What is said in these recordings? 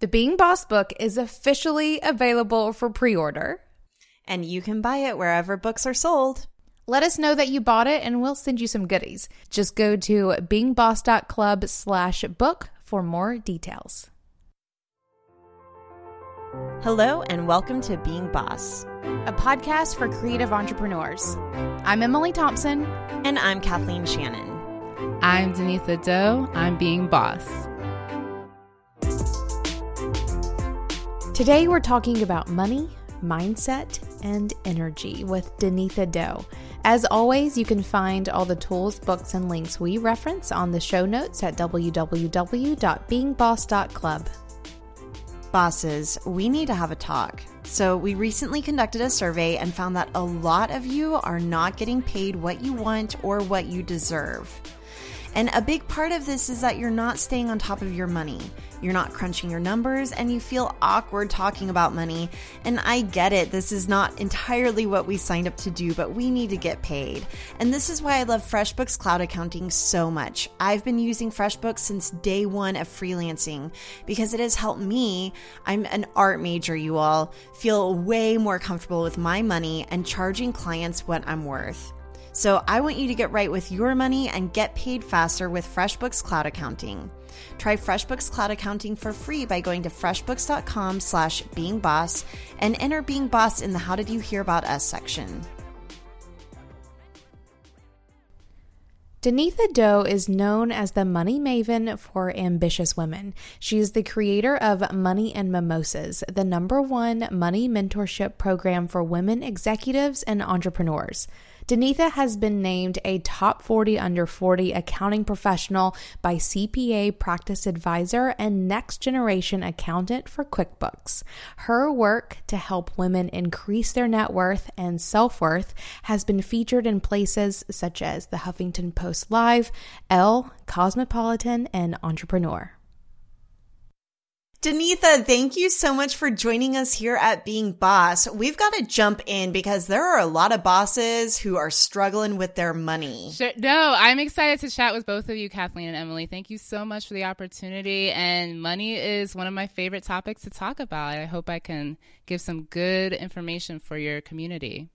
The Being Boss book is officially available for pre order. And you can buy it wherever books are sold. Let us know that you bought it and we'll send you some goodies. Just go to beingboss.club slash book for more details. Hello and welcome to Being Boss, a podcast for creative entrepreneurs. I'm Emily Thompson. And I'm Kathleen Shannon. I'm Danetha Doe. I'm Being Boss. Today we're talking about money, mindset, and energy with Danetha Doe. As always, you can find all the tools, books, and links we reference on the show notes at www.beingboss.club. Bosses, we need to have a talk. So, we recently conducted a survey and found that a lot of you are not getting paid what you want or what you deserve. And a big part of this is that you're not staying on top of your money. You're not crunching your numbers and you feel awkward talking about money. And I get it, this is not entirely what we signed up to do, but we need to get paid. And this is why I love FreshBooks Cloud Accounting so much. I've been using FreshBooks since day one of freelancing because it has helped me, I'm an art major, you all, feel way more comfortable with my money and charging clients what I'm worth. So I want you to get right with your money and get paid faster with FreshBooks Cloud Accounting. Try FreshBooks Cloud Accounting for free by going to freshbooks.com slash beingboss and enter Being Boss in the How Did You Hear About Us section. Danetha Doe is known as the money maven for ambitious women. She is the creator of Money and Mimosas, the number one money mentorship program for women executives and entrepreneurs. Danetha has been named a top 40 under 40 accounting professional by CPA Practice Advisor and Next Generation Accountant for QuickBooks. Her work to help women increase their net worth and self worth has been featured in places such as the Huffington Post Live, Elle, Cosmopolitan, and Entrepreneur. Danetha, thank you so much for joining us here at Being Boss. We've got to jump in because there are a lot of bosses who are struggling with their money. Sure. No, I'm excited to chat with both of you, Kathleen and Emily. Thank you so much for the opportunity. And money is one of my favorite topics to talk about. I hope I can give some good information for your community.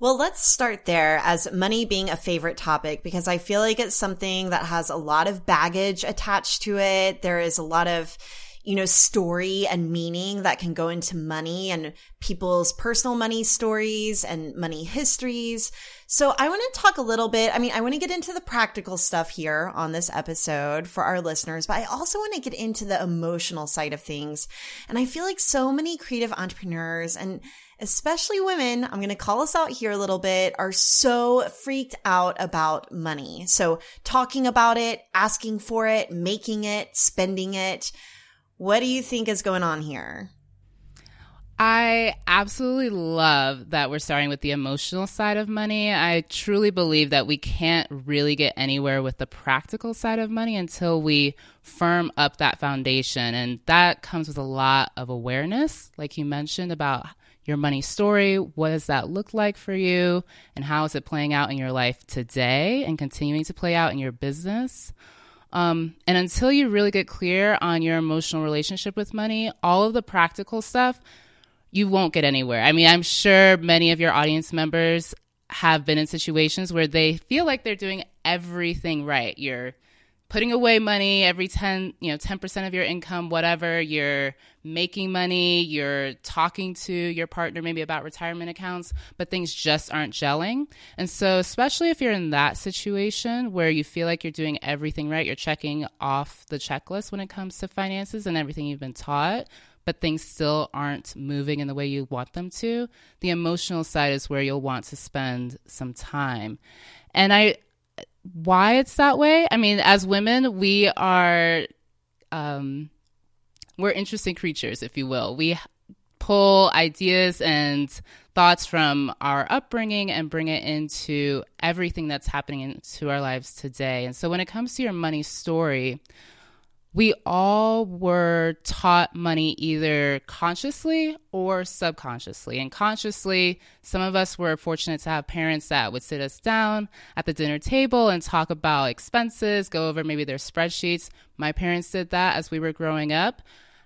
Well, let's start there as money being a favorite topic because I feel like it's something that has a lot of baggage attached to it. There is a lot of you know, story and meaning that can go into money and people's personal money stories and money histories. So I want to talk a little bit. I mean, I want to get into the practical stuff here on this episode for our listeners, but I also want to get into the emotional side of things. And I feel like so many creative entrepreneurs and especially women, I'm going to call us out here a little bit, are so freaked out about money. So talking about it, asking for it, making it, spending it. What do you think is going on here? I absolutely love that we're starting with the emotional side of money. I truly believe that we can't really get anywhere with the practical side of money until we firm up that foundation. And that comes with a lot of awareness, like you mentioned, about your money story. What does that look like for you? And how is it playing out in your life today and continuing to play out in your business? Um, and until you really get clear on your emotional relationship with money, all of the practical stuff, you won't get anywhere. I mean, I'm sure many of your audience members have been in situations where they feel like they're doing everything right. You're putting away money every 10 you know 10% of your income whatever you're making money you're talking to your partner maybe about retirement accounts but things just aren't gelling. And so especially if you're in that situation where you feel like you're doing everything right you're checking off the checklist when it comes to finances and everything you've been taught but things still aren't moving in the way you want them to the emotional side is where you'll want to spend some time. And i why it's that way. I mean, as women, we are um, we're interesting creatures, if you will. We pull ideas and thoughts from our upbringing and bring it into everything that's happening into our lives today. And so when it comes to your money story, we all were taught money either consciously or subconsciously. And consciously, some of us were fortunate to have parents that would sit us down at the dinner table and talk about expenses, go over maybe their spreadsheets. My parents did that as we were growing up.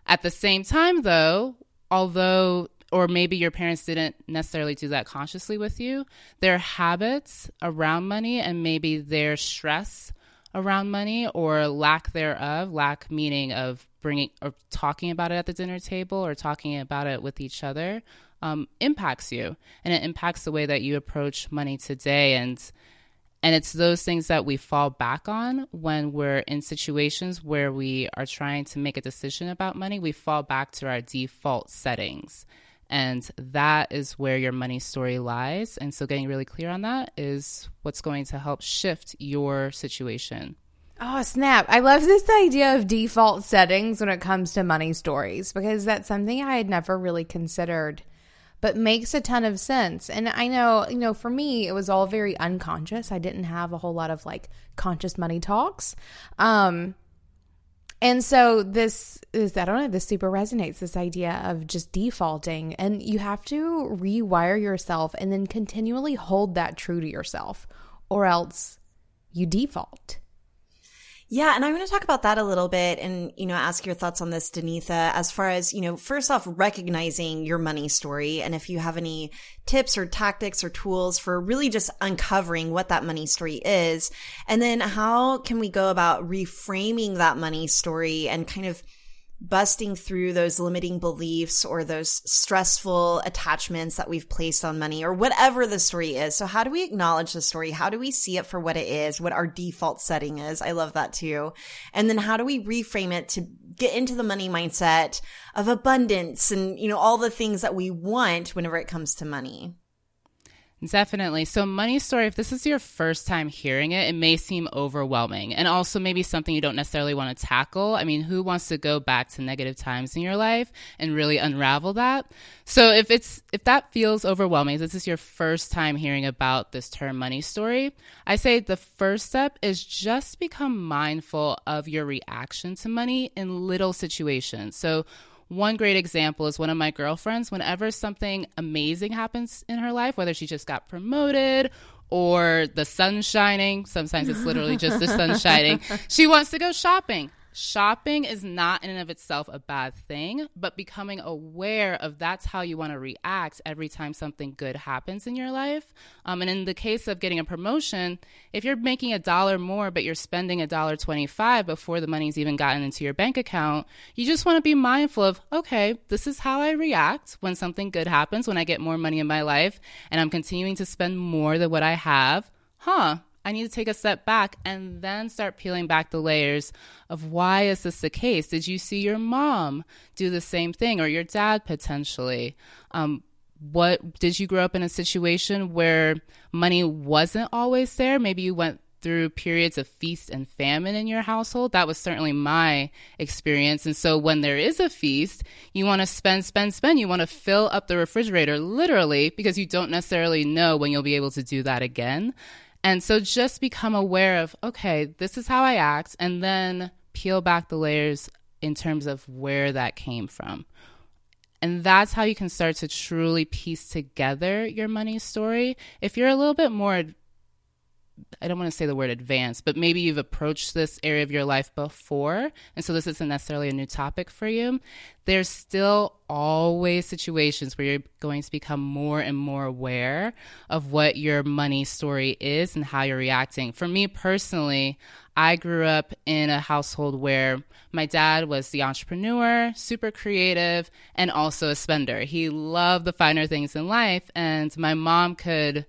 At the same time, though, although or maybe your parents didn't necessarily do that consciously with you, their habits around money and maybe their stress around money or lack thereof, lack meaning of bringing or talking about it at the dinner table or talking about it with each other, um, impacts you, and it impacts the way that you approach money today. And and it's those things that we fall back on when we're in situations where we are trying to make a decision about money. We fall back to our default settings. And that is where your money story lies. And so, getting really clear on that is what's going to help shift your situation. Oh, snap. I love this idea of default settings when it comes to money stories because that's something I had never really considered but makes a ton of sense. And I know, you know, for me, it was all very unconscious. I didn't have a whole lot of like conscious money talks. Um, and so this is, I don't know, this super resonates this idea of just defaulting. And you have to rewire yourself and then continually hold that true to yourself, or else you default. Yeah, and I want to talk about that a little bit and, you know, ask your thoughts on this, Danetha, as far as, you know, first off, recognizing your money story. And if you have any tips or tactics or tools for really just uncovering what that money story is. And then how can we go about reframing that money story and kind of busting through those limiting beliefs or those stressful attachments that we've placed on money or whatever the story is. So how do we acknowledge the story? How do we see it for what it is, what our default setting is? I love that too. And then how do we reframe it to get into the money mindset of abundance and, you know, all the things that we want whenever it comes to money? Definitely. So, money story, if this is your first time hearing it, it may seem overwhelming and also maybe something you don't necessarily want to tackle. I mean, who wants to go back to negative times in your life and really unravel that? So, if it's if that feels overwhelming, this is your first time hearing about this term money story, I say the first step is just become mindful of your reaction to money in little situations. So, one great example is one of my girlfriends, whenever something amazing happens in her life, whether she just got promoted or the sun's shining, sometimes it's literally just the sun shining, she wants to go shopping shopping is not in and of itself a bad thing, but becoming aware of that's how you want to react every time something good happens in your life. Um, and in the case of getting a promotion, if you're making a dollar more, but you're spending a dollar twenty-five before the money's even gotten into your bank account, you just want to be mindful of, okay, this is how I react when something good happens, when I get more money in my life, and I'm continuing to spend more than what I have. Huh, I need to take a step back and then start peeling back the layers of why is this the case? Did you see your mom do the same thing or your dad potentially? Um, what did you grow up in a situation where money wasn't always there? Maybe you went through periods of feast and famine in your household. That was certainly my experience. And so when there is a feast, you want to spend, spend, spend. You want to fill up the refrigerator literally because you don't necessarily know when you'll be able to do that again. And so just become aware of, okay, this is how I act, and then peel back the layers in terms of where that came from. And that's how you can start to truly piece together your money story. If you're a little bit more I don't want to say the word advanced, but maybe you've approached this area of your life before, and so this isn't necessarily a new topic for you. There's still always situations where you're going to become more and more aware of what your money story is and how you're reacting. For me personally, I grew up in a household where my dad was the entrepreneur, super creative, and also a spender. He loved the finer things in life, and my mom could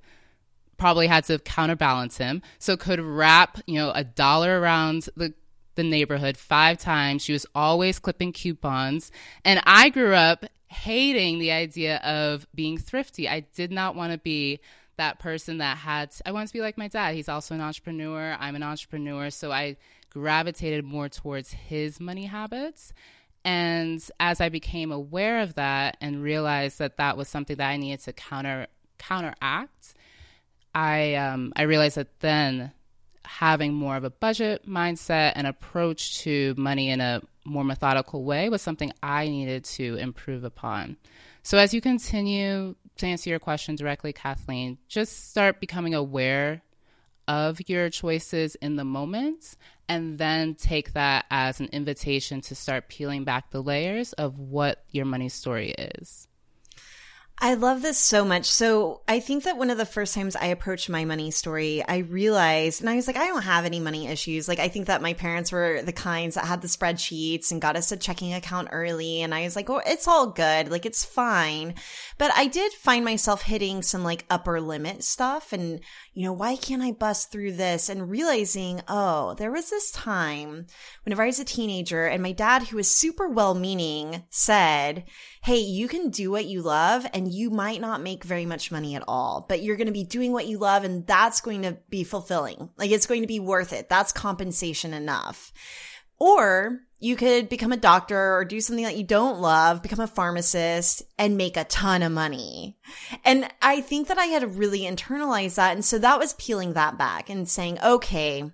probably had to counterbalance him. So could wrap, you know, a dollar around the the neighborhood five times. She was always clipping coupons. And I grew up hating the idea of being thrifty. I did not want to be that person that had I wanted to be like my dad. He's also an entrepreneur. I'm an entrepreneur, so I gravitated more towards his money habits. And as I became aware of that and realized that that was something that I needed to counter counteract, I um, I realized that then having more of a budget mindset and approach to money in a more methodical way was something I needed to improve upon. So as you continue to answer your question directly, Kathleen, just start becoming aware of your choices in the moment and then take that as an invitation to start peeling back the layers of what your money story is. I love this so much. So I think that one of the first times I approached my money story, I realized, and I was like, I don't have any money issues. Like, I think that my parents were the kinds that had the spreadsheets and got us a checking account early. And I was like, oh, it's all good. Like, it's fine. But I did find myself hitting some like upper limit stuff and, you know, why can't I bust through this? And realizing, oh, there was this time whenever I was a teenager and my dad, who was super well meaning, said, Hey, you can do what you love and you might not make very much money at all, but you're going to be doing what you love and that's going to be fulfilling. Like it's going to be worth it. That's compensation enough. Or you could become a doctor or do something that you don't love, become a pharmacist and make a ton of money. And I think that I had really internalized that. And so that was peeling that back and saying, okay,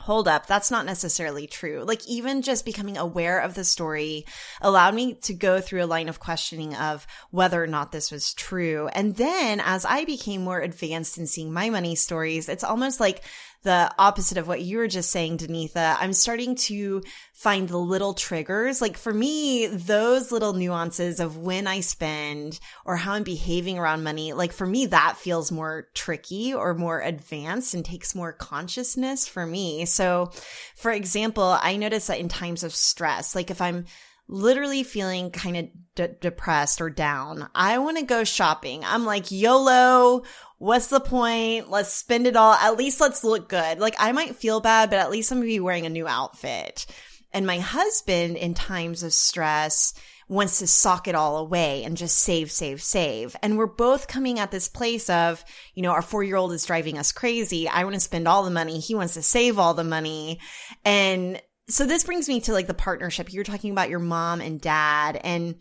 hold up, that's not necessarily true. Like even just becoming aware of the story allowed me to go through a line of questioning of whether or not this was true. And then as I became more advanced in seeing my money stories, it's almost like the opposite of what you were just saying, Danetha. I'm starting to find the little triggers. Like for me, those little nuances of when I spend or how I'm behaving around money, like for me, that feels more tricky or more advanced and takes more consciousness for me. So for example, I notice that in times of stress, like if I'm literally feeling kind of de- depressed or down, I want to go shopping. I'm like, YOLO, what's the point? Let's spend it all. At least let's look good. Like I might feel bad, but at least I'm going to be wearing a new outfit. And my husband in times of stress wants to sock it all away and just save, save, save. And we're both coming at this place of, you know, our four year old is driving us crazy. I want to spend all the money. He wants to save all the money. And so this brings me to like the partnership. You're talking about your mom and dad and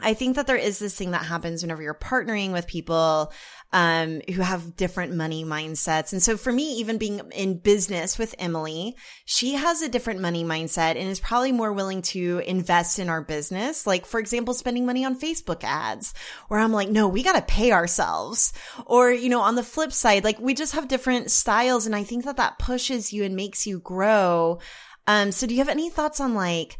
I think that there is this thing that happens whenever you're partnering with people um, who have different money mindsets. And so for me, even being in business with Emily, she has a different money mindset and is probably more willing to invest in our business. Like, for example, spending money on Facebook ads, where I'm like, no, we got to pay ourselves. Or, you know, on the flip side, like we just have different styles. And I think that that pushes you and makes you grow. Um, so do you have any thoughts on like,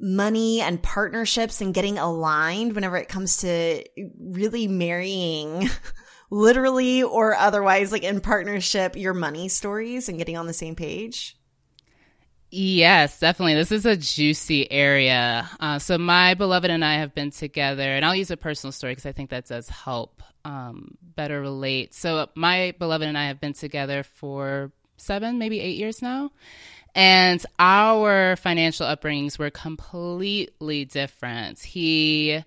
money and partnerships and getting aligned whenever it comes to really marrying literally or otherwise like in partnership your money stories and getting on the same page Yes, definitely. This is a juicy area. Uh, so, my beloved and I have been together, and I'll use a personal story because I think that does help um, better relate. So, my beloved and I have been together for seven, maybe eight years now. And our financial upbringings were completely different. He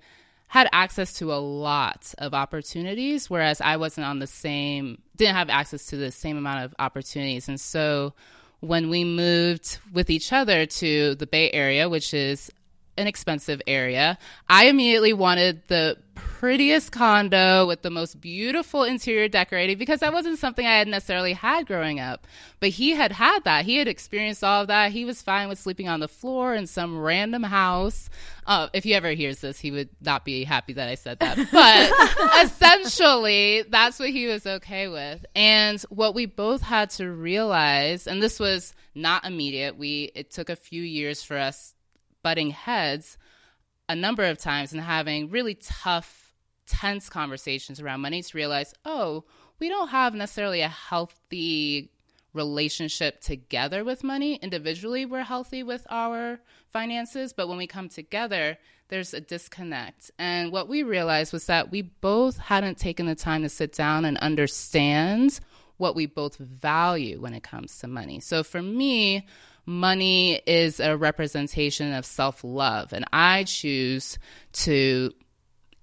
had access to a lot of opportunities, whereas I wasn't on the same, didn't have access to the same amount of opportunities. And so when we moved with each other to the Bay Area, which is an expensive area. I immediately wanted the prettiest condo with the most beautiful interior decorating because that wasn't something I had necessarily had growing up. But he had had that. He had experienced all of that. He was fine with sleeping on the floor in some random house. Uh, if he ever hears this, he would not be happy that I said that. But essentially, that's what he was okay with. And what we both had to realize, and this was not immediate, we it took a few years for us butting heads a number of times and having really tough, tense conversations around money to realize, oh, we don't have necessarily a healthy relationship together with money. Individually, we're healthy with our finances, but when we come together, there's a disconnect. And what we realized was that we both hadn't taken the time to sit down and understand what we both value when it comes to money. So for me, money is a representation of self love. And I choose to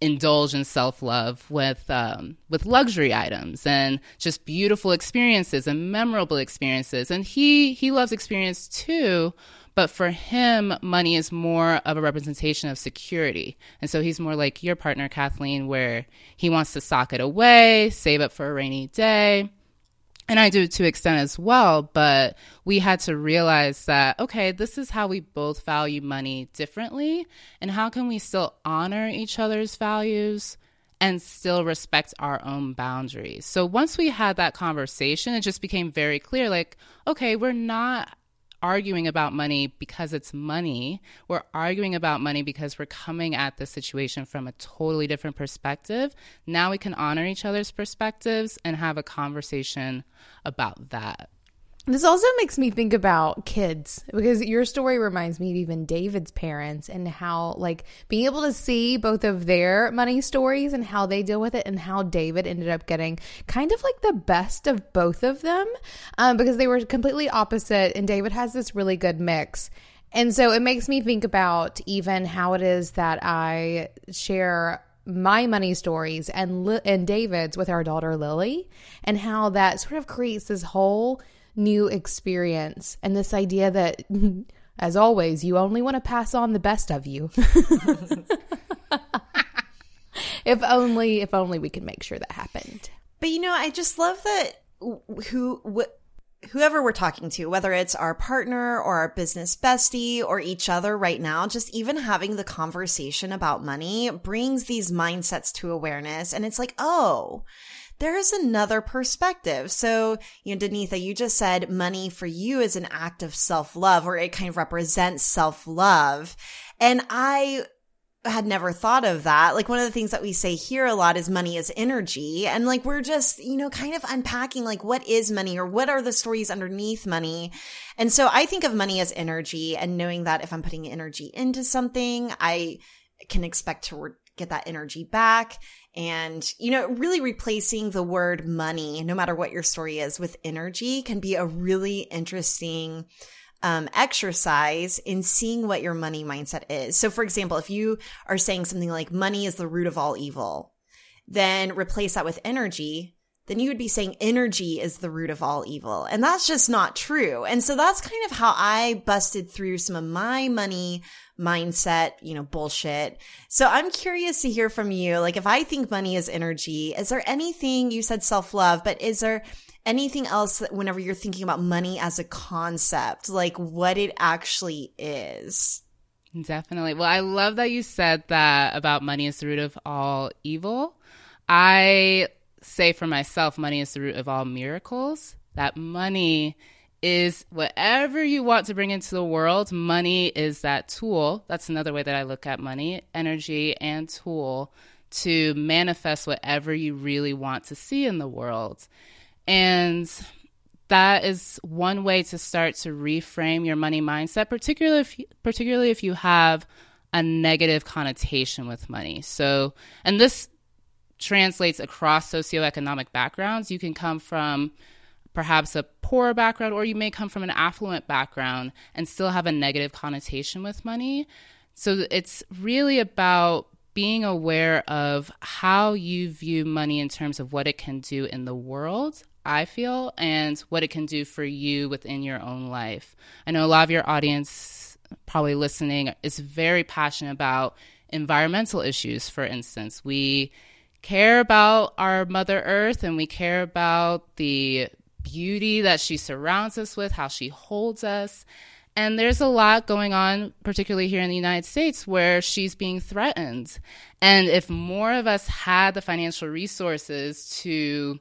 indulge in self love with um, with luxury items and just beautiful experiences and memorable experiences. And he he loves experience too, but for him, money is more of a representation of security. And so he's more like your partner, Kathleen, where he wants to sock it away, save up for a rainy day and I do to extent as well, but we had to realize that, okay, this is how we both value money differently. And how can we still honor each other's values and still respect our own boundaries. So once we had that conversation, it just became very clear like, okay, we're not arguing about money because it's money. We're arguing about money because we're coming at the situation from a totally different perspective. Now we can honor each other's perspectives and have a conversation about that. This also makes me think about kids because your story reminds me of even David's parents and how, like, being able to see both of their money stories and how they deal with it, and how David ended up getting kind of like the best of both of them um, because they were completely opposite. And David has this really good mix. And so it makes me think about even how it is that I share my money stories and and David's with our daughter Lily, and how that sort of creates this whole new experience. And this idea that as always you only want to pass on the best of you. If only if only we could make sure that happened. But you know i just love that who wh- whoever we're talking to whether it's our partner or our business bestie or each other right now just even having the conversation about money brings these mindsets to awareness. And it's like oh there is another perspective. So, you know, Danetha, you just said money for you is an act of self love or it kind of represents self love. And I had never thought of that. Like one of the things that we say here a lot is money is energy. And like we're just, you know, kind of unpacking like what is money or what are the stories underneath money. And so I think of money as energy and knowing that if I'm putting energy into something, I can expect to re- get that energy back. And, you know, really replacing the word money, no matter what your story is, with energy can be a really interesting um, exercise in seeing what your money mindset is. So, for example, if you are saying something like money is the root of all evil, then replace that with energy then you would be saying energy is the root of all evil. And that's just not true. And so that's kind of how I busted through some of my money mindset, you know, bullshit. So I'm curious to hear from you. Like, if I think money is energy, is there anything you said self love, but is there anything else that whenever you're thinking about money as a concept, like what it actually is? Definitely. Well, I love that you said that about money is the root of all evil. I say for myself, money is the root of all miracles. That money is whatever you want to bring into the world, money is that tool. That's another way that I look at money, energy, and tool to manifest whatever you really want to see in the world. And that is one way to start to reframe your money mindset, particularly if, particularly if you have a negative connotation with money. So, and this translates across socioeconomic backgrounds. You can come from perhaps a poor background, or you may come from an affluent background and still have a negative connotation with money. So it's really about being aware of how you view money in terms of what it can do in the world, I feel, and what it can do for you within your own life. I know a lot of your audience, probably listening, is very passionate about environmental issues, for instance. We care about our Mother Earth and we care about the beauty that she surrounds us with, how she holds us. And there's a lot going on, particularly here in the United States, where she's being threatened. And if more of us had the financial resources to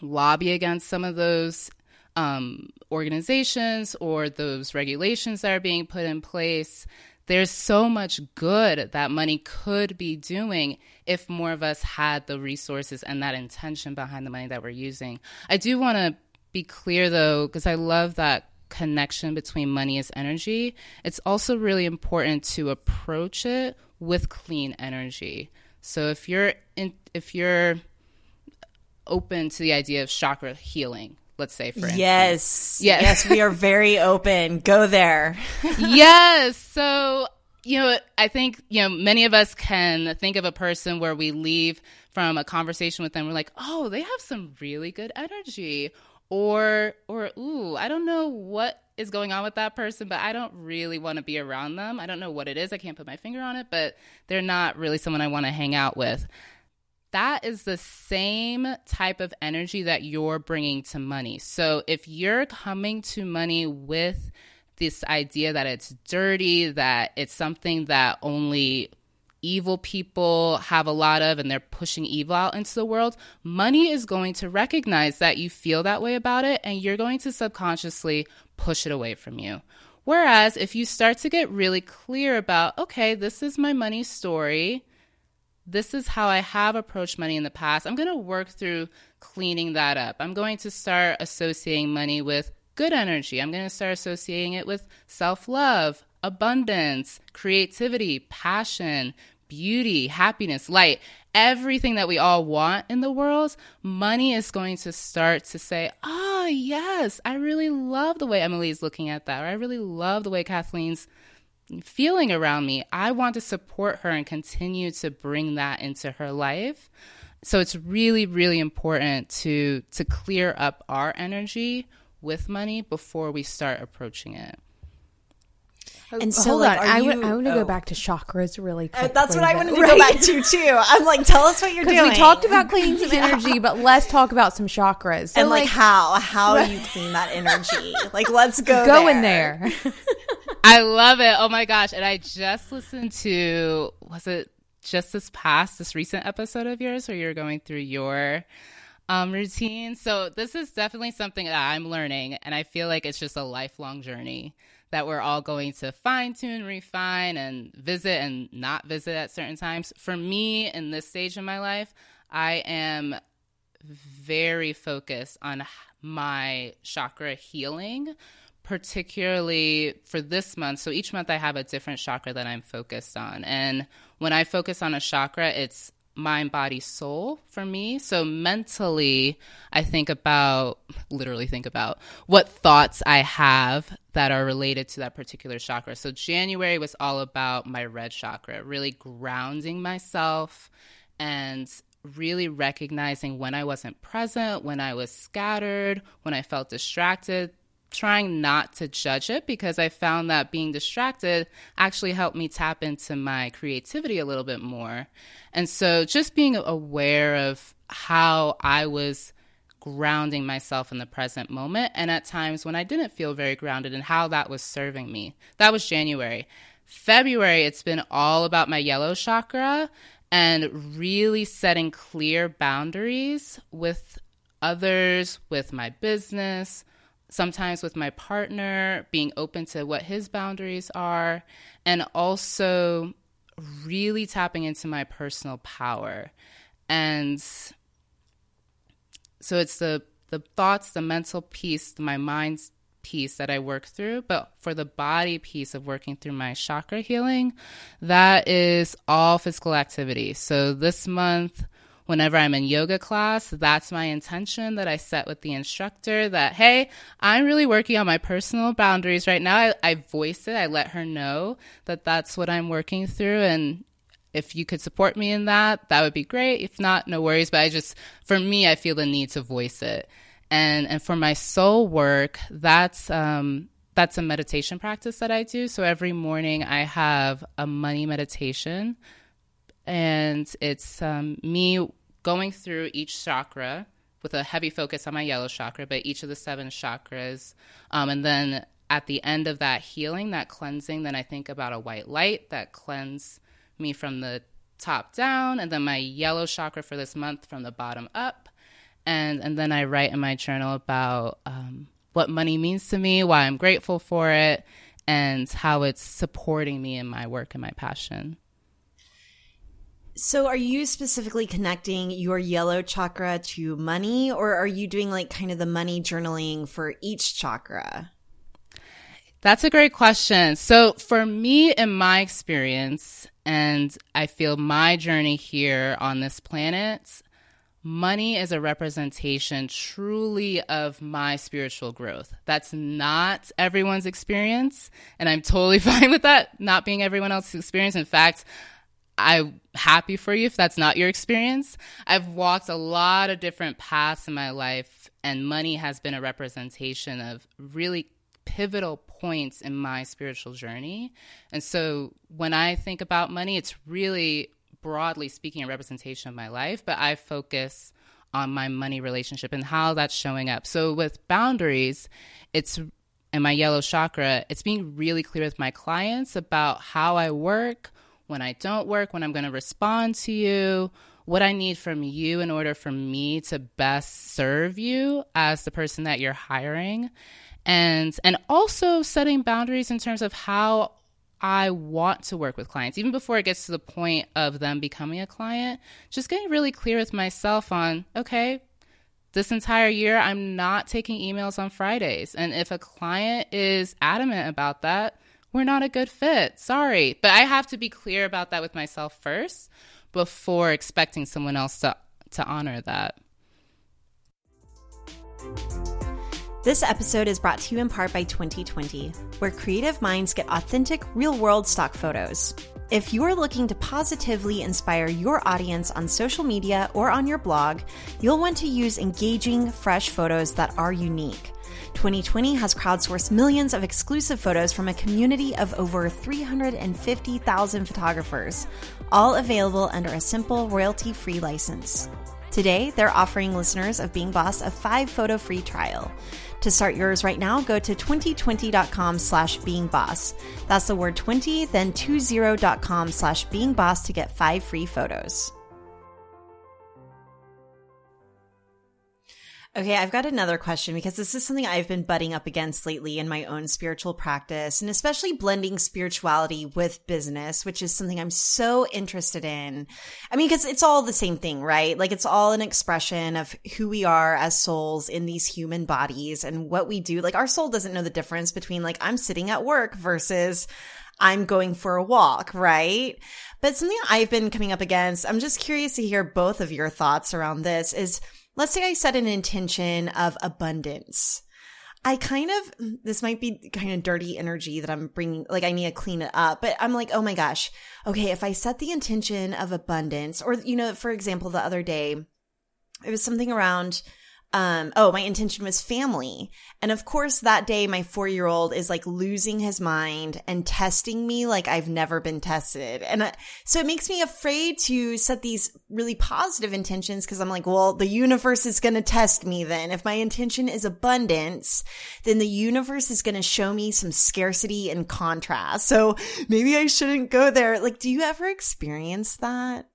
lobby against some of those um, organizations or those regulations that are being put in place, there's so much good that money could be doing if more of us had the resources and that intention behind the money that we're using. I do want to be clear though, because I love that connection between money as energy. It's also really important to approach it with clean energy. So if you're in, if you're open to the idea of chakra healing, let's say for instance. Yes. Yes, yes we are very open. Go there. yes. So, you know, I think, you know, many of us can think of a person where we leave from a conversation with them we're like, "Oh, they have some really good energy." Or or ooh, I don't know what is going on with that person, but I don't really want to be around them. I don't know what it is. I can't put my finger on it, but they're not really someone I want to hang out with that is the same type of energy that you're bringing to money. So if you're coming to money with this idea that it's dirty, that it's something that only evil people have a lot of and they're pushing evil out into the world, money is going to recognize that you feel that way about it and you're going to subconsciously push it away from you. Whereas if you start to get really clear about, okay, this is my money story, this is how I have approached money in the past, I'm going to work through cleaning that up. I'm going to start associating money with good energy. I'm going to start associating it with self love, abundance, creativity, passion, beauty, happiness, light, everything that we all want in the world, money is going to start to say, oh, yes, I really love the way Emily's looking at that, or I really love the way Kathleen's feeling around me. I want to support her and continue to bring that into her life. So it's really, really important to to clear up our energy with money before we start approaching it. And so, hold like, on, I, you, w- I want to oh. go back to chakras really quick. Uh, that's what I wanted to right? go back to too. I'm like, tell us what you're doing. We talked about cleaning some yeah. energy, but let's talk about some chakras. So and like, like how how do you clean that energy? like, let's go go there. in there. I love it. Oh my gosh! And I just listened to was it just this past this recent episode of yours where you're going through your um, routine. So this is definitely something that I'm learning, and I feel like it's just a lifelong journey that we're all going to fine tune, refine, and visit and not visit at certain times. For me, in this stage of my life, I am very focused on my chakra healing, particularly for this month. So each month I have a different chakra that I'm focused on. And when I focus on a chakra, it's mind, body, soul for me. So mentally, I think about, literally think about what thoughts I have that are related to that particular chakra. So January was all about my red chakra, really grounding myself and really recognizing when I wasn't present, when I was scattered, when I felt distracted, trying not to judge it because I found that being distracted actually helped me tap into my creativity a little bit more. And so just being aware of how I was grounding myself in the present moment and at times when I didn't feel very grounded and how that was serving me. That was January. February, it's been all about my yellow chakra and really setting clear boundaries with others, with my business, sometimes with my partner, being open to what his boundaries are, and also really tapping into my personal power. And so it's the the thoughts, the mental piece, my mind's piece that I work through, but for the body piece of working through my chakra healing, that is all physical activity. So this month whenever I'm in yoga class, that's my intention that I set with the instructor that, hey, I'm really working on my personal boundaries right now. I, I voice it, I let her know that that's what I'm working through. And if you could support me in that, that would be great. If not, no worries. But I just, for me, I feel the need to voice it. And, and for my soul work, that's, um, that's a meditation practice that I do. So every morning I have a money meditation and it's um, me going through each chakra with a heavy focus on my yellow chakra, but each of the seven chakras. Um, and then at the end of that healing, that cleansing, then I think about a white light that cleanse me from the top down, and then my yellow chakra for this month from the bottom up. And, and then I write in my journal about um, what money means to me, why I'm grateful for it, and how it's supporting me in my work and my passion. So, are you specifically connecting your yellow chakra to money, or are you doing like kind of the money journaling for each chakra? That's a great question. So, for me, in my experience, and I feel my journey here on this planet, money is a representation truly of my spiritual growth. That's not everyone's experience, and I'm totally fine with that not being everyone else's experience. In fact, I'm happy for you if that's not your experience. I've walked a lot of different paths in my life, and money has been a representation of really pivotal points in my spiritual journey. And so when I think about money, it's really broadly speaking a representation of my life, but I focus on my money relationship and how that's showing up. So with boundaries, it's in my yellow chakra, it's being really clear with my clients about how I work, when I don't work, when I'm going to respond to you, what I need from you in order for me to best serve you as the person that you're hiring. And and also setting boundaries in terms of how I want to work with clients, even before it gets to the point of them becoming a client, just getting really clear with myself on, okay, this entire year, I'm not taking emails on Fridays. And if a client is adamant about that, we're not a good fit. Sorry. But I have to be clear about that with myself first before expecting someone else to, to honor that. This episode is brought to you in part by Twenty20, where creative minds get authentic, real world stock photos. If you're looking to positively inspire your audience on social media or on your blog, you'll want to use engaging, fresh photos that are unique. Twenty20 has crowdsourced millions of exclusive photos from a community of over 350,000 photographers, all available under a simple royalty free license. Today, they're offering listeners of Being Boss a five photo free trial. To start yours right now, go to 2020.com slash being boss. That's the word 20, then 20.com slash being boss to get five free photos. Okay, I've got another question because this is something I've been butting up against lately in my own spiritual practice and especially blending spirituality with business, which is something I'm so interested in. I mean, because it's all the same thing, right? Like it's all an expression of who we are as souls in these human bodies and what we do. Like our soul doesn't know the difference between like I'm sitting at work versus I'm going for a walk, right? But something I've been coming up against, I'm just curious to hear both of your thoughts around this is let's say I set an intention of abundance. I kind of, this might be kind of dirty energy that I'm bringing, like I need to clean it up, but I'm like, oh my gosh. Okay. If I set the intention of abundance or, you know, for example, the other day, it was something around, um, oh, my intention was family. And of course, that day, my four year old is like losing his mind and testing me like I've never been tested. And so it makes me afraid to set these really positive intentions because I'm like, well, the universe is going to test me then. If my intention is abundance, then the universe is going to show me some scarcity and contrast. So maybe I shouldn't go there. Like, do you ever experience that?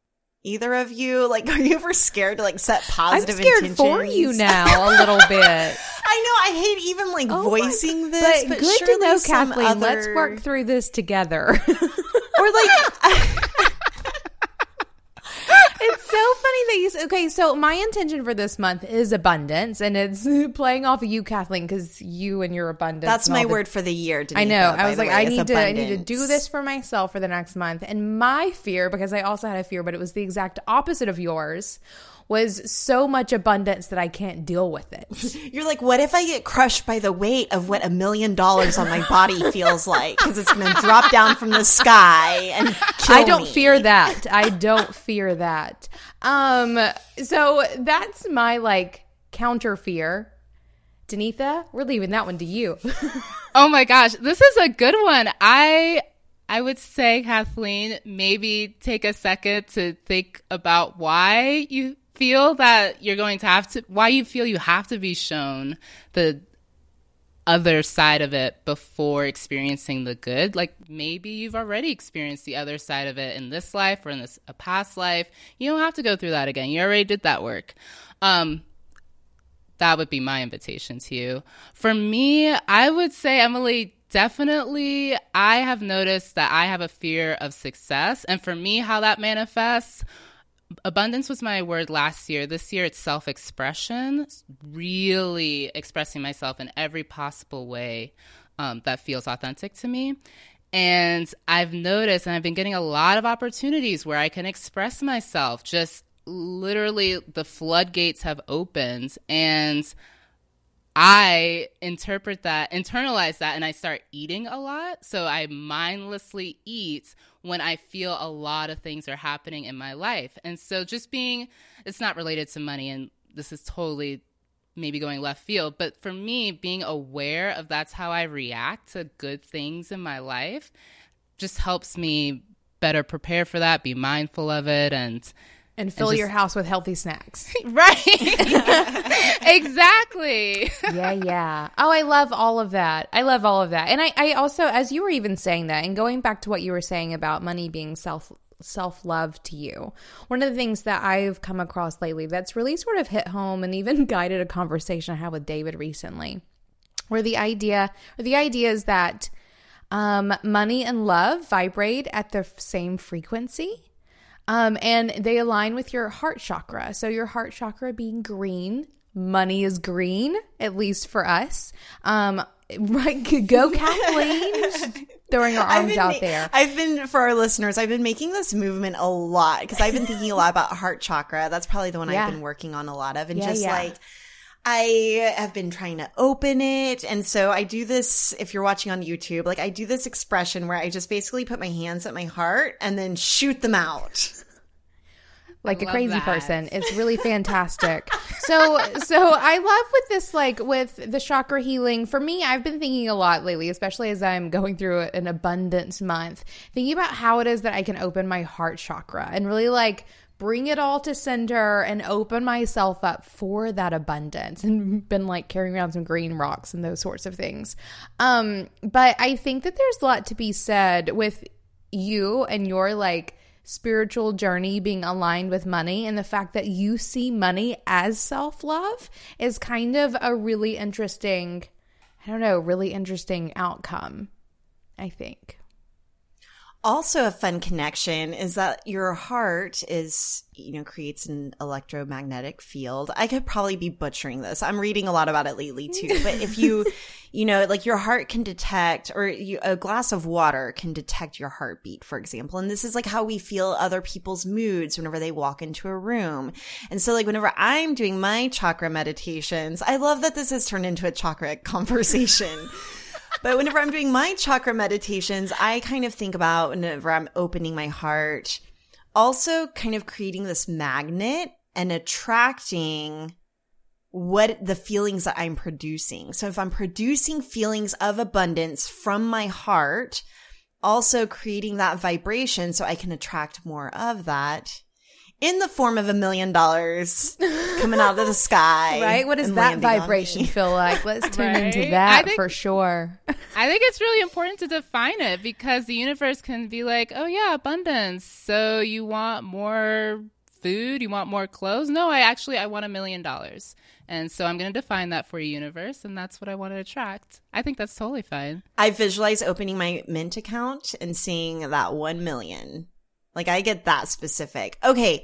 Either of you? Like, are you ever scared to like set positive I'm scared intentions? for you now a little bit. I know. I hate even like oh voicing this, but, but good to know, Kathleen. Other... Let's work through this together. or like. So funny that you. Okay, so my intention for this month is abundance, and it's playing off of you, Kathleen, because you and your abundance. That's my the, word for the year. I know. I was like, way, I need to. I need to do this for myself for the next month, and my fear, because I also had a fear, but it was the exact opposite of yours was so much abundance that I can't deal with it. You're like, what if I get crushed by the weight of what a million dollars on my body feels like? Because it's going to drop down from the sky and I don't me. fear that. I don't fear that. Um, so that's my like counter fear. Danetha, we're leaving that one to you. oh my gosh, this is a good one. I I would say, Kathleen, maybe take a second to think about why you feel that you're going to have to, why you feel you have to be shown the other side of it before experiencing the good. Like maybe you've already experienced the other side of it in this life or in this a past life. You don't have to go through that again. You already did that work. Um, that would be my invitation to you. For me, I would say, Emily, definitely, I have noticed that I have a fear of success. And for me, how that manifests abundance was my word last year. This year it's self expression, really expressing myself in every possible way um, that feels authentic to me. And I've noticed, and I've been getting a lot of opportunities where I can express myself. Just literally, the floodgates have opened. And I interpret that, internalize that, and I start eating a lot. So I mindlessly eat when I feel a lot of things are happening in my life. And so just being, it's not related to money, and this is totally maybe going left field, but for me, being aware of that's how I react to good things in my life just helps me better prepare for that, be mindful of it, and and fill just- your house with healthy snacks. Right. exactly. yeah, yeah. Oh, I love all of that. I love all of that. And I, I also, as you were even saying that, and going back to what you were saying about money being self self love to you, one of the things that I've come across lately that's really sort of hit home and even guided a conversation I had with David recently, where the idea or the idea is that um, money and love vibrate at the same frequency. Um, and they align with your heart chakra. So, your heart chakra being green, money is green, at least for us. Um, right, go Kathleen, throwing I've arms been out there. I've been for our listeners. I've been making this movement a lot because I've been thinking a lot about heart chakra. That's probably the one Yeah. I've been working on a lot of, and Yeah, just yeah. like I have been trying to open it, and so I do this. If you're watching on YouTube, like I do this expression where I just basically put my hands at my heart and then shoot them out. Like a crazy that. person. It's really fantastic. so so I love with this like with the chakra healing. For me, I've been thinking a lot lately, especially as I'm going through an abundance month, thinking about how it is that I can open my heart chakra and really like bring it all to center and open myself up for that abundance and been like carrying around some green rocks and those sorts of things. Um but I think that there's a lot to be said with you and your like spiritual journey being aligned with money and the fact that you see money as self-love is kind of a really interesting I don't know, really interesting outcome, I think. Also, a fun connection is that your heart is, you know, creates an electromagnetic field. I could probably be butchering this. I'm reading a lot about it lately too. But if you, you know, like your heart can detect, or you, a glass of water can detect your heartbeat, for example. And this is like how we feel other people's moods whenever they walk into a room. And so, like, whenever I'm doing my chakra meditations, I love that this has turned into a chakra conversation. But whenever I'm doing my chakra meditations, I kind of think about whenever I'm opening my heart, also kind of creating this magnet and attracting what the feelings that I'm producing. So if I'm producing feelings of abundance from my heart, also creating that vibration so I can attract more of that in the form of a million dollars coming out of the sky. Right? What does that vibration feel like? Let's tune into that think- for sure. I think it's really important to define it because the universe can be like, oh, yeah, abundance. So you want more food? You want more clothes? No, I actually, I want a million dollars. And so I'm going to define that for you, universe. And that's what I want to attract. I think that's totally fine. I visualize opening my Mint account and seeing that 1 million. Like I get that specific. Okay,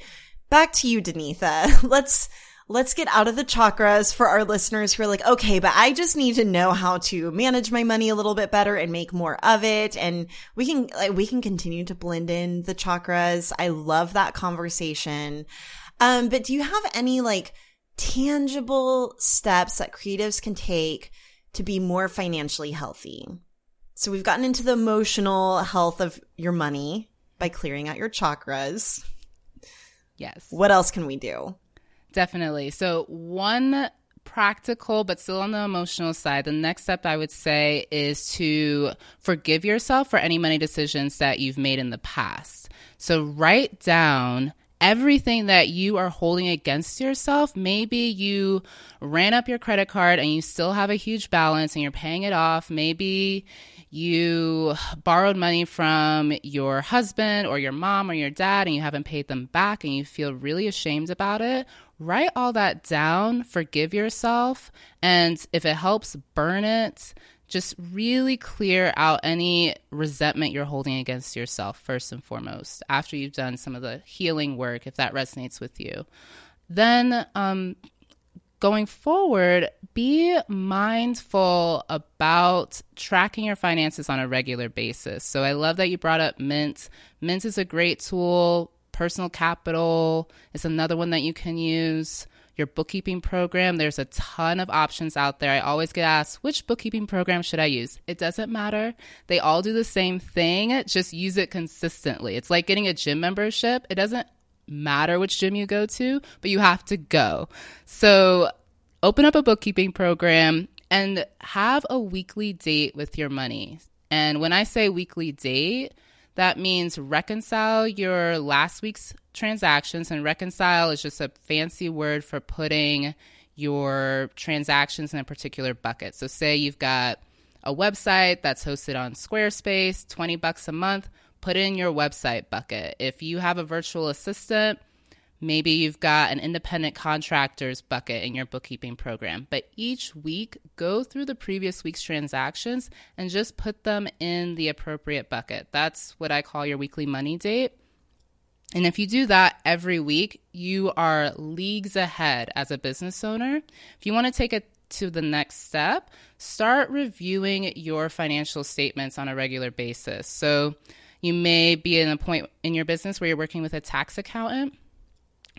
back to you, Danetha. Let's let's get out of the chakras for our listeners who are like, okay, but I just need to know how to manage my money a little bit better and make more of it. And we can like, we can continue to blend in the chakras. I love that conversation. Um, but do you have any like tangible steps that creatives can take to be more financially healthy? So we've gotten into the emotional health of your money by clearing out your chakras. Yes. What else can we do? Definitely. So, one practical, but still on the emotional side, the next step I would say is to forgive yourself for any money decisions that you've made in the past. So, write down everything that you are holding against yourself. Maybe you ran up your credit card and you still have a huge balance and you're paying it off. Maybe you borrowed money from your husband or your mom or your dad and you haven't paid them back and you feel really ashamed about it, write all that down, forgive yourself, and if it helps, burn it. Just really clear out any resentment you're holding against yourself, first and foremost, after you've done some of the healing work, if that resonates with you. Then, um, going forward, be mindful about tracking your finances on a regular basis. So I love that you brought up Mint. Mint is a great tool. Personal Capital is another one that you can use. Your bookkeeping program, there's a ton of options out there. I always get asked, which bookkeeping program should I use? It doesn't matter. They all do the same thing, just use it consistently. It's like getting a gym membership. It doesn't matter which gym you go to, but you have to go. So open up a bookkeeping program and have a weekly date with your money. And when I say weekly date, That means reconcile your last week's transactions, and reconcile is just a fancy word for putting your transactions in a particular bucket. So, say you've got a website that's hosted on Squarespace, 20 bucks a month, put in your website bucket. If you have a virtual assistant, Maybe you've got an independent contractors bucket in your bookkeeping program, but each week go through the previous week's transactions and just put them in the appropriate bucket. That's what I call your weekly money date. And if you do that every week, you are leagues ahead as a business owner. If you want to take it to the next step, start reviewing your financial statements on a regular basis. So you may be in a point in your business where you're working with a tax accountant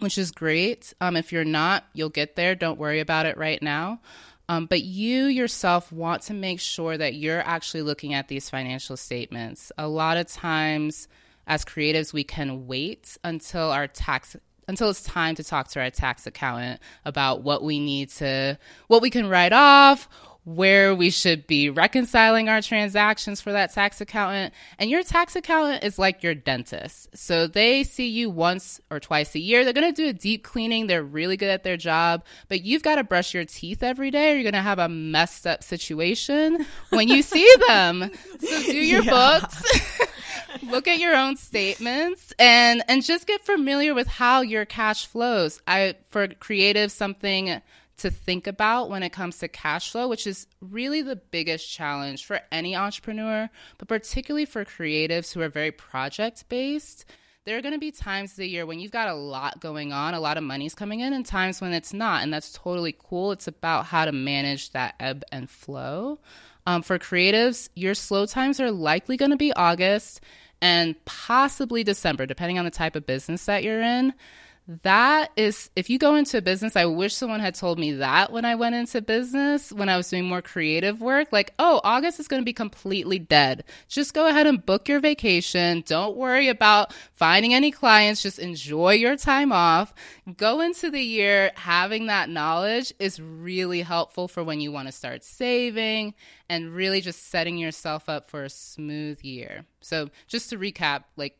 which is great. Um, if you're not, you'll get there. Don't worry about it right now. Um, but you yourself want to make sure that you're actually looking at these financial statements. A lot of times, as creatives, we can wait until our tax until it's time to talk to our tax accountant about what we need to what we can write off where we should be reconciling our transactions for that tax accountant. And your tax accountant is like your dentist. So they see you once or twice a year. They're going to do a deep cleaning. They're really good at their job, but you've got to brush your teeth every day or you're going to have a messed up situation when you see them. So do your yeah. books. look at your own statements and and just get familiar with how your cash flows. I for creative something to think about when it comes to cash flow, which is really the biggest challenge for any entrepreneur, but particularly for creatives who are very project based. There are going to be times of the year when you've got a lot going on, a lot of money's coming in, and times when it's not. And that's totally cool. It's about how to manage that ebb and flow. Um, for creatives, your slow times are likely going to be August and possibly December, depending on the type of business that you're in that is if you go into a business i wish someone had told me that when i went into business when i was doing more creative work like oh august is going to be completely dead. Just go ahead and book your vacation. Don't worry about finding any clients. Just enjoy your time off. Go into the year having that knowledge is really helpful for when you want to start saving and really just setting yourself up for a smooth year. So just to recap like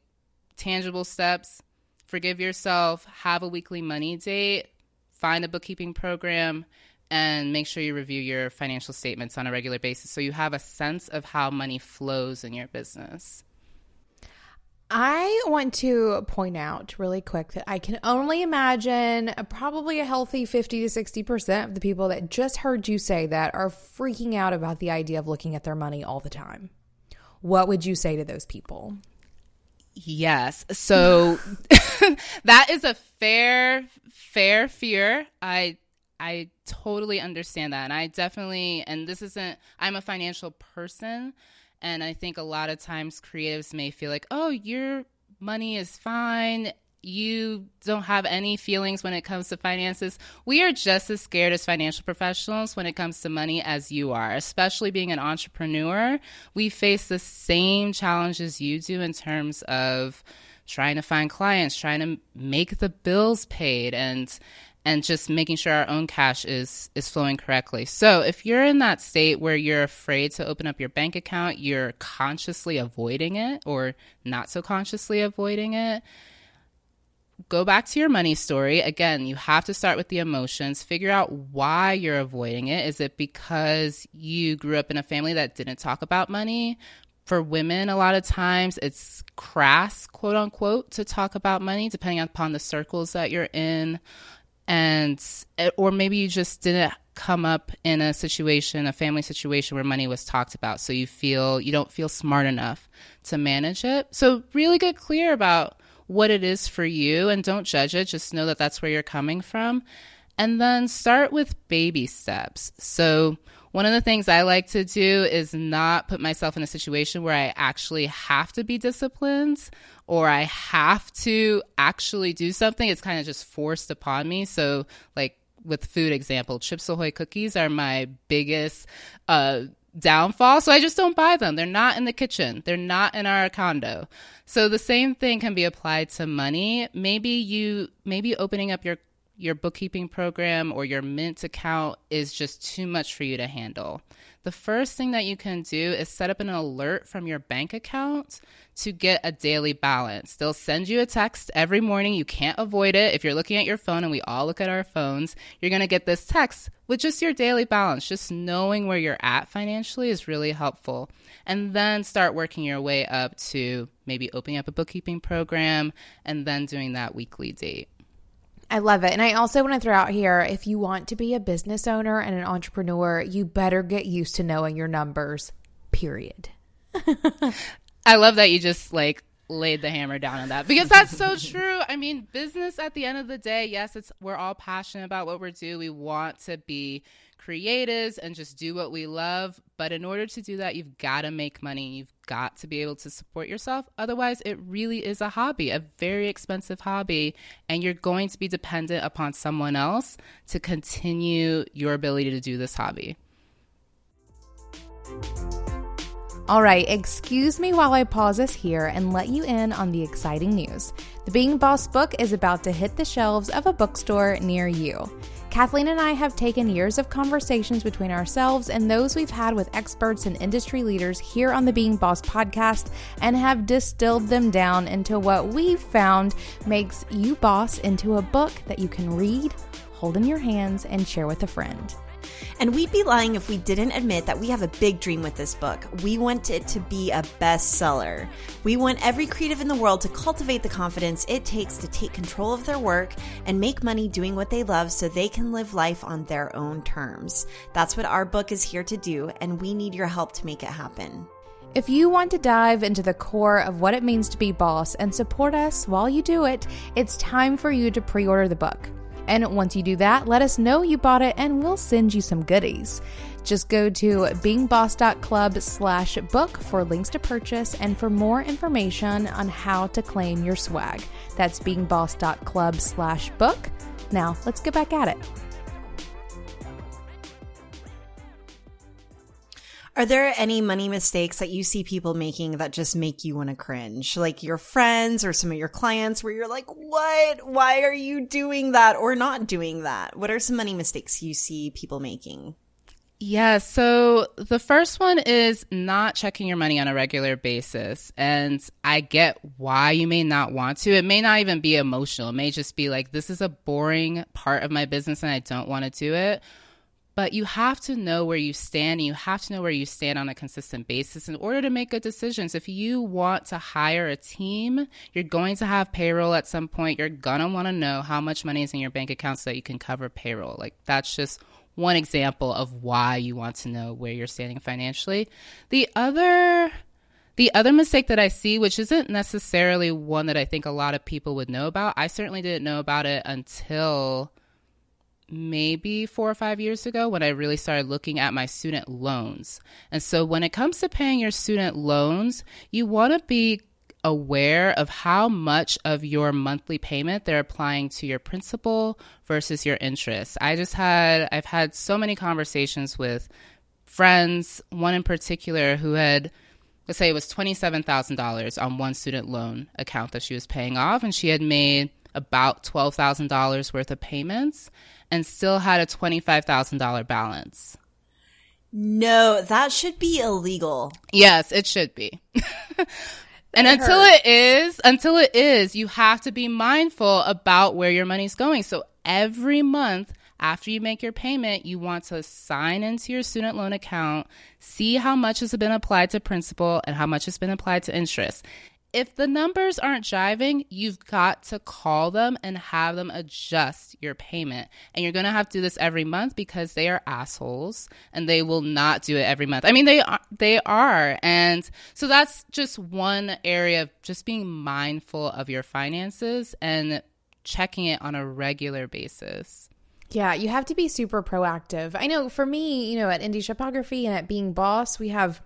tangible steps forgive yourself, have a weekly money date, find a bookkeeping program, and make sure you review your financial statements on a regular basis so you have a sense of how money flows in your business. I want to point out really quick that I can only imagine probably a healthy 50 to 60% of the people that just heard you say that are freaking out about the idea of looking at their money all the time. What would you say to those people? Yes. So that is a fair fair fear. I I totally understand that. And I definitely and this isn't I'm a financial person and I think a lot of times creatives may feel like, "Oh, your money is fine you don't have any feelings when it comes to finances, we are just as scared as financial professionals when it comes to money as you are, especially being an entrepreneur. We face the same challenges you do in terms of trying to find clients, trying to make the bills paid and and just making sure our own cash is is flowing correctly. So, if you're in that state where you're afraid to open up your bank account, you're consciously avoiding it or not so consciously avoiding it, go back to your money story. Again, you have to start with the emotions, figure out why you're avoiding it. Is it because you grew up in a family that didn't talk about money? For women, a lot of times it's crass, quote unquote, to talk about money, depending upon the circles that you're in. And, eh, or maybe you just didn't come up in a situation, a family situation where money was talked about. So you feel, you don't feel smart enough to manage it. So really get clear about what it is for you and don't judge it. Just know that that's where you're coming from. And then start with baby steps. So, one of the things I like to do is not put myself in a situation where I actually have to be disciplined or I have to actually do something. It's kind of just forced upon me. So, like with food example, Chips Ahoy cookies are my biggest uh, downfall. So I just don't buy them. They're not in the kitchen. They're not in our condo. So the same thing can be applied to money. Maybe you maybe opening up your your bookkeeping program or your mint account is just too much for you to handle. The first thing that you can do is set up an alert from your bank account to get a daily balance. They'll send you a text every morning. You can't avoid it. If you're looking at your phone, and we all look at our phones, you're going to get this text with just your daily balance. Just knowing where you're at financially is really helpful. And then start working your way up to maybe opening up a bookkeeping program and then doing that weekly date. I love it. And I also want to throw out here if you want to be a business owner and an entrepreneur, you better get used to knowing your numbers, period. I love that you just like laid the hammer down on that because that's so true. I mean, business at the end of the day, yes, it's we're all passionate about what we do. We want to be creatives and just do what we love, but in order to do that, you've got to make money. You've got to be able to support yourself. Otherwise, it really is a hobby, a very expensive hobby, and you're going to be dependent upon someone else to continue your ability to do this hobby. All right, excuse me while I pause us here and let you in on the exciting news. The Being Boss book is about to hit the shelves of a bookstore near you. Kathleen and I have taken years of conversations between ourselves and those we've had with experts and industry leaders here on the Being Boss podcast and have distilled them down into what we've found makes You Boss into a book that you can read, hold in your hands, and share with a friend. And we'd be lying if we didn't admit that we have a big dream with this book. We want it to be a bestseller. We want every creative in the world to cultivate the confidence it takes to take control of their work and make money doing what they love so they can live life on their own terms. That's what our book is here to do, and we need your help to make it happen. If you want to dive into the core of what it means to be boss and support us while you do it, it's time for you to pre order the book. And once you do that, let us know you bought it and we'll send you some goodies. Just go to beingboss.club slash book for links to purchase and for more information on how to claim your swag. That's beingboss.club slash book. Now, let's get back at it. Are there any money mistakes that you see people making that just make you want to cringe? Like your friends or some of your clients where you're like, what? Why are you doing that or not doing that? What are some money mistakes you see people making? Yeah, so the first one is not checking your money on a regular basis. And I get why you may not want to. It may not even be emotional. It may just be like, this is a boring part of my business and I don't want to do it but you have to know where you stand and you have to know where you stand on a consistent basis in order to make good decisions. If you want to hire a team, you're going to have payroll at some point. You're going to want to know how much money is in your bank account so that you can cover payroll. Like that's just one example of why you want to know where you're standing financially. The other the other mistake that I see, which isn't necessarily one that I think a lot of people would know about, I certainly didn't know about it until maybe four or five years ago when I really started looking at my student loans. And so when it comes to paying your student loans, you want to be aware of how much of your monthly payment they're applying to your principal versus your interest. I just had I've had so many conversations with friends, one in particular who had let's say it was $27,000 on one student loan account that she was paying off and she had made about $12,000 worth of payments and still had a $25,000 balance. No, that should be illegal. Yes, it should be. and until it is, until it is, you have to be mindful about where your money's going. So every month after you make your payment, you want to sign into your student loan account, see how much has been applied to principal and how much has been applied to interest if the numbers aren't jiving, you've got to call them and have them adjust your payment. And you're going to have to do this every month because they are assholes and they will not do it every month. I mean, they are, they are. And so that's just one area of just being mindful of your finances and checking it on a regular basis. Yeah, you have to be super proactive. I know for me, you know, at Indie Shopography and at Being Boss, we have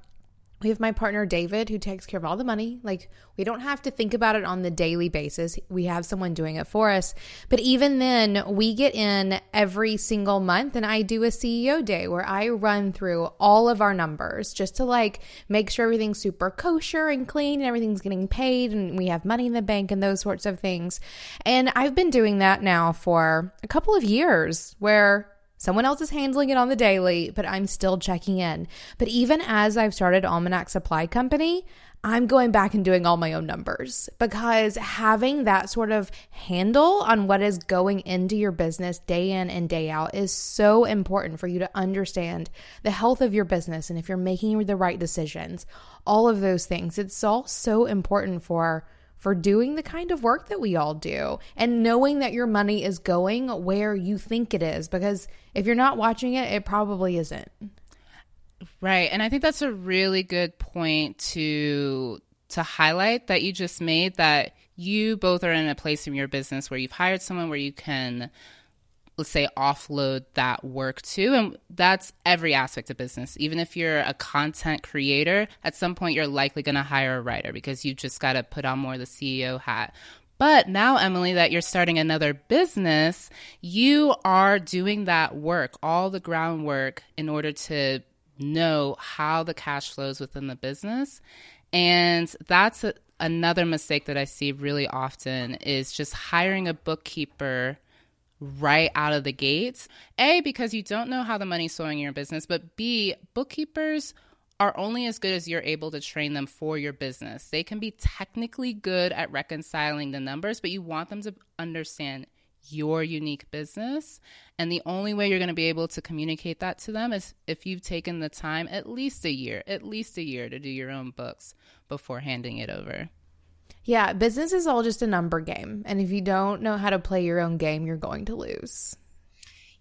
we have my partner David who takes care of all the money. Like we don't have to think about it on the daily basis. We have someone doing it for us. But even then, we get in every single month and I do a CEO day where I run through all of our numbers just to like make sure everything's super kosher and clean and everything's getting paid and we have money in the bank and those sorts of things. And I've been doing that now for a couple of years where Someone else is handling it on the daily, but I'm still checking in. But even as I've started Almanac Supply Company, I'm going back and doing all my own numbers because having that sort of handle on what is going into your business day in and day out is so important for you to understand the health of your business and if you're making the right decisions, all of those things. It's all so important for for doing the kind of work that we all do and knowing that your money is going where you think it is because if you're not watching it, it probably isn't. Right. And I think that's a really good point to to highlight that you just made that you both are in a place in your business where you've hired someone where you can let's say offload that work to. And that's every aspect of business. Even if you're a content creator at some point you're likely going to hire a writer because you just got to put on more the ceo hat. But now emily that you're starting another business you are doing that work all the groundwork in order to know how the cash flows within the business. And that's a, another mistake that I see really often is just hiring a bookkeeper right out of the gates. A, because you don't know how the money's flowing in your business, but B, bookkeepers are only as good as you're able to train them for your business. They can be technically good at reconciling the numbers, but you want them to understand your unique business. And the only way you're going to be able to communicate that to them is if you've taken the time at least a year, at least a year to do your own books before handing it over. Yeah, business is all just a number game. And if you don't know how to play your own game, you're going to lose.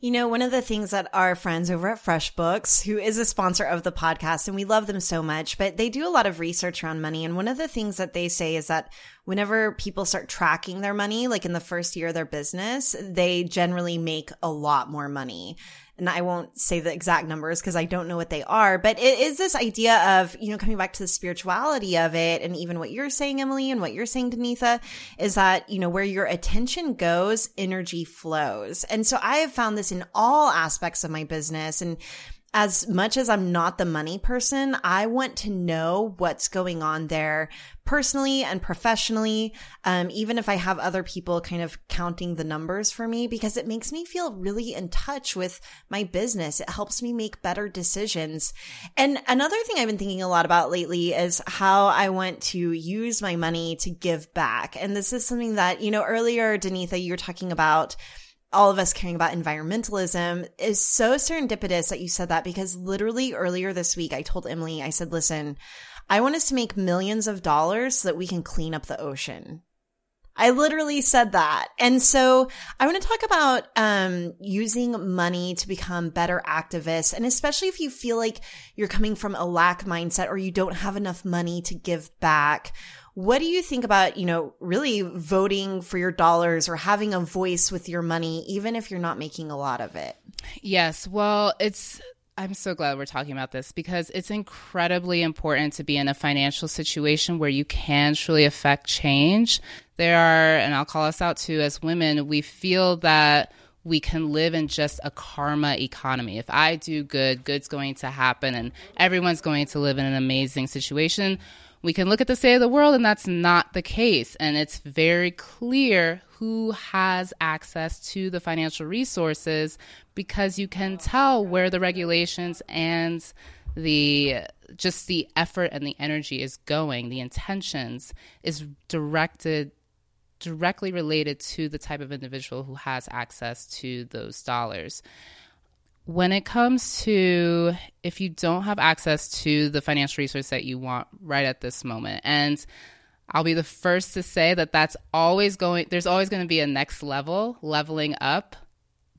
You know, one of the things that our friends over at FreshBooks, who is a sponsor of the podcast, and we love them so much, but they do a lot of research around money. And one of the things that they say is that whenever people start tracking their money, like in the first year of their business, they generally make a lot more money and I won't say the exact numbers because I don't know what they are, but it is this idea of, you know, coming back to the spirituality of it. And even what you're saying, Emily, and what you're saying, Danetha, is that, you know, where your attention goes, energy flows. And so I have found this in all aspects of my business. And as much as I'm not the money person, I want to know what's going on there personally and professionally. Um, even if I have other people kind of counting the numbers for me, because it makes me feel really in touch with my business. It helps me make better decisions. And another thing I've been thinking a lot about lately is how I want to use my money to give back. And this is something that, you know, earlier, Danetha, you were talking about all of us caring about environmentalism is so serendipitous that you said that because literally earlier this week, I told Emily, I said, listen, I want us to make millions of dollars so that we can clean up the ocean. I literally said that. And so I want to talk about um, using money to become better activists. And especially if you feel like you're coming from a lack mindset or you don't have enough money to give back what do you think about, you know, really voting for your dollars or having a voice with your money, even if you're not making a lot of it? Yes. Well, it's I'm so glad we're talking about this because it's incredibly important to be in a financial situation where you can truly affect change. There are, and I'll call us out too, as women, we feel that we can live in just a karma economy. If I do good, good's going to happen and everyone's going to live in an amazing situation we can look at the state of the world and that's not the case. And it's very clear who has access to the financial resources because you can tell where the regulations and the just the effort and the energy is going, the intentions is directed directly related to the type of individual who has access to those dollars. When it comes to if you don't have access to the financial resource that you want right at this moment and I'll be the first to say that that's always going there's always going to be a next level leveling up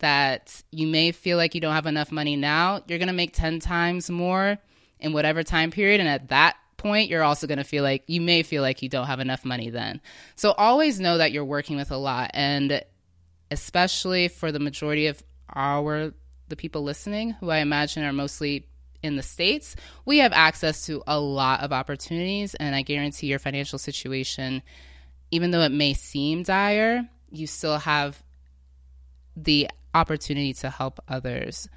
that you may feel like you don't have enough money now. You're going to make 10 times more in whatever time period and at that point you're also going to feel like you may feel like you don't have enough money then so always know that you're working with a lot and especially for the majority of our the people listening, who I imagine are mostly in the States, we have access to a lot of opportunities. And I guarantee your financial situation, even though it may seem dire, you still have the opportunity to help others.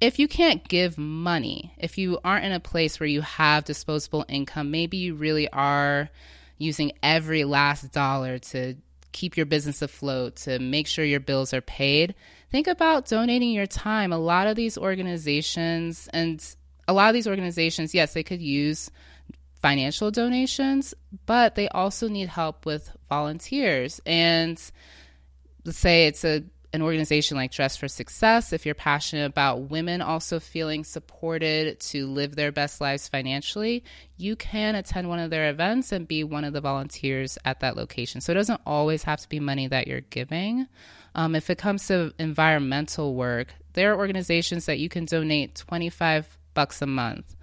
If you can't give money, if you aren't in a place where you have disposable income, maybe you really are using every last dollar to keep your business afloat, to make sure your bills are paid, think about donating your time. A lot of these organizations, and a lot of these organizations, yes, they could use financial donations, but they also need help with volunteers. And let's say it's a an organization like Dress for Success, if you're passionate about women also feeling supported to live their best lives financially, you can attend one of their events and be one of the volunteers at that location. So it doesn't always have to be money that you're giving. Um, if it comes to environmental work, there are organizations that you can donate 25 bucks a month.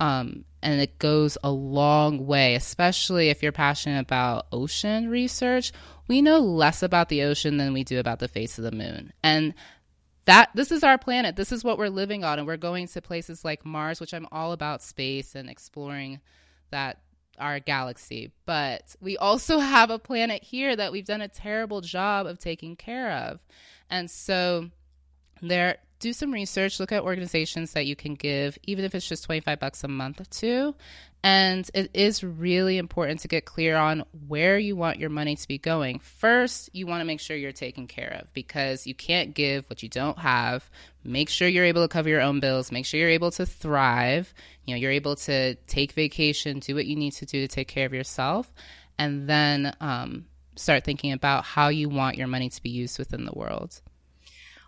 Um, and it goes a long way, especially if you're passionate about ocean research. We know less about the ocean than we do about the face of the moon. And that this is our planet. This is what we're living on and we're going to places like Mars, which I'm all about space and exploring that our galaxy. But we also have a planet here that we've done a terrible job of taking care of. And so there do some research, look at organizations that you can give, even if it's just 25 bucks a month to. And it is really important to get clear on where you want your money to be going. First, you want to make sure you're taken care of because you can't give what you don't have. Make sure you're able to cover your own bills. Make sure you're able to thrive. You know, you're able to take vacation, do what you need to do to take care of yourself. And then um, start thinking about how you want your money to be used within the world.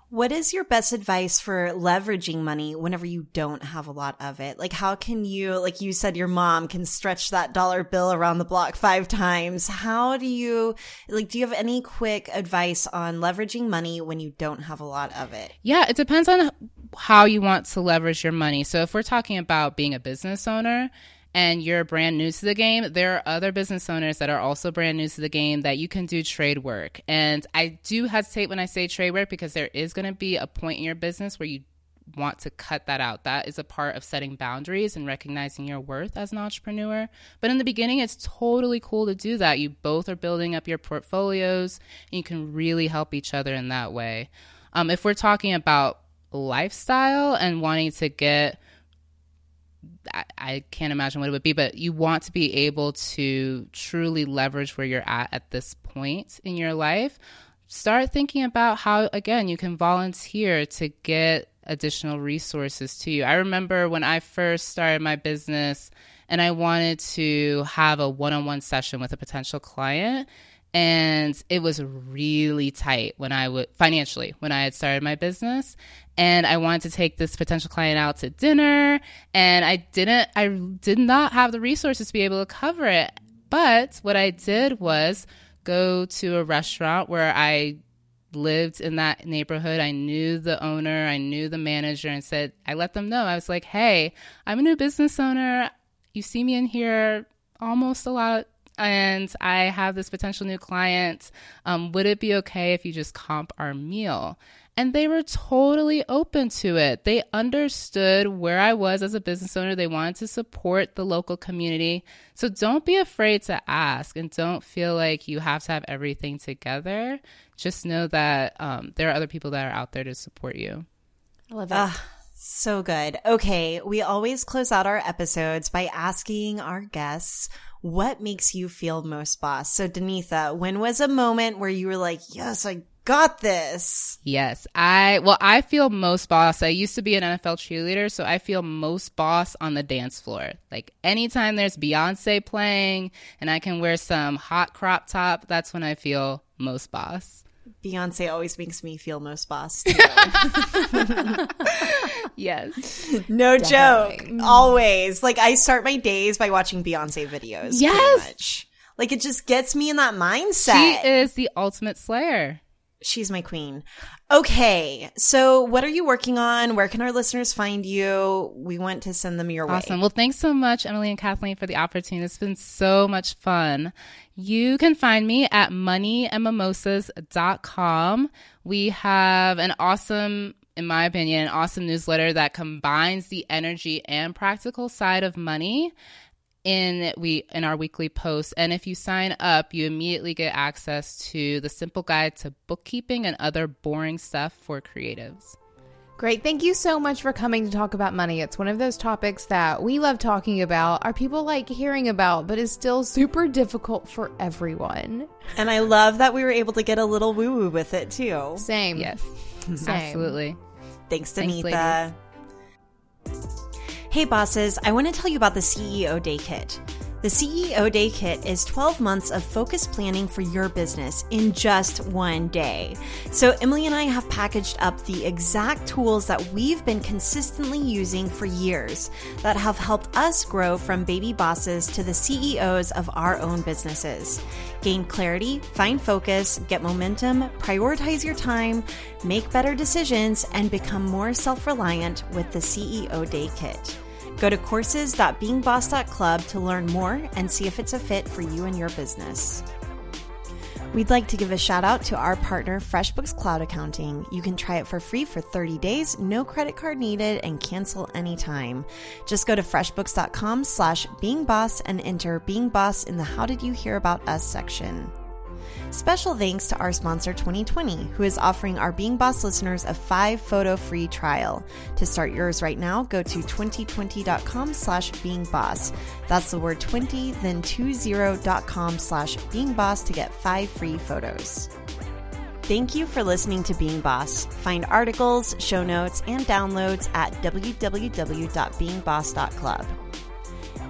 What is your best advice for leveraging money whenever you don't have a lot of it? Like, how can you, like you said, your mom can stretch that dollar bill around the block five times. How do you, like, do you have any quick advice on leveraging money when you don't have a lot of it? Yeah, it depends on how you want to leverage your money. So, if we're talking about being a business owner, and you're brand new to the game, there are other business owners that are also brand new to the game that you can do trade work. And I do hesitate when I say trade work because there is going to be a point in your business where you want to cut that out. That is a part of setting boundaries and recognizing your worth as an entrepreneur. But in the beginning, it's totally cool to do that. You both are building up your portfolios and you can really help each other in that way. Um, if we're talking about lifestyle and wanting to get I, can't imagine what it would be, but you want to be able to truly leverage where you're at at this point in your life. Start thinking about how, again, you can volunteer to get additional resources to you. I remember when I first started my business and I wanted to have a one on one session with a potential client and it was really tight when I would financially when I had started my business and I wanted to take this potential client out to dinner and I didn't I did not have the resources to be able to cover it but what I did was go to a restaurant where I lived in that neighborhood. I knew the owner, I knew the manager, and said, I let them know. I was like, hey, I'm a new business owner. You see me in here almost a lot and I have this potential new client. Um, would it be okay if you just comp our meal? And they were totally open to it. They understood where I was as a business owner. They wanted to support the local community. So don't be afraid to ask and don't feel like you have to have everything together. Just know that um, there are other people that are out there to support you. I love that. Uh, so good. Okay. We always close out our episodes by asking our guests what makes you feel most boss? So, Danetha, when was a moment where you were like, yes, I got this? Yes. I, well, I feel most boss. I used to be an NFL cheerleader, so I feel most boss on the dance floor. Like anytime there's Beyonce playing and I can wear some hot crop top, that's when I feel most boss. Beyonce always makes me feel most boss. yes. No Definitely. joke. Always. Like I start my days by watching Beyonce videos. Yes. Like it just gets me in that mindset. She is the ultimate slayer. She's my queen. Okay. So what are you working on? Where can our listeners find you? We want to send them your way. Awesome. Well, thanks so much, Emily and Kathleen, for the opportunity. It's been so much fun. You can find me at moneyandmimosas.com. We have an awesome in my opinion, an awesome newsletter that combines the energy and practical side of money in we in our weekly posts and if you sign up you immediately get access to the simple guide to bookkeeping and other boring stuff for creatives Great. Thank you so much for coming to talk about money. It's one of those topics that we love talking about, our people like hearing about, but is still super difficult for everyone. And I love that we were able to get a little woo woo with it too. Same. Yes. Same. Absolutely. Thanks, Thanks, Danetha. Hey, bosses, I want to tell you about the CEO Day Kit. The CEO Day Kit is 12 months of focused planning for your business in just one day. So, Emily and I have packaged up the exact tools that we've been consistently using for years that have helped us grow from baby bosses to the CEOs of our own businesses. Gain clarity, find focus, get momentum, prioritize your time, make better decisions, and become more self reliant with the CEO Day Kit. Go to courses.beingboss.club to learn more and see if it's a fit for you and your business. We'd like to give a shout out to our partner, FreshBooks Cloud Accounting. You can try it for free for 30 days, no credit card needed, and cancel anytime. Just go to freshbooks.com slash beingboss and enter Being Boss in the How Did You Hear About Us section. Special thanks to our sponsor Twenty20, who is offering our Being Boss listeners a five photo free trial. To start yours right now, go to Twenty20.com slash being boss. That's the word 20, then 20.com slash being boss to get five free photos. Thank you for listening to Being Boss. Find articles, show notes, and downloads at www.beingboss.club.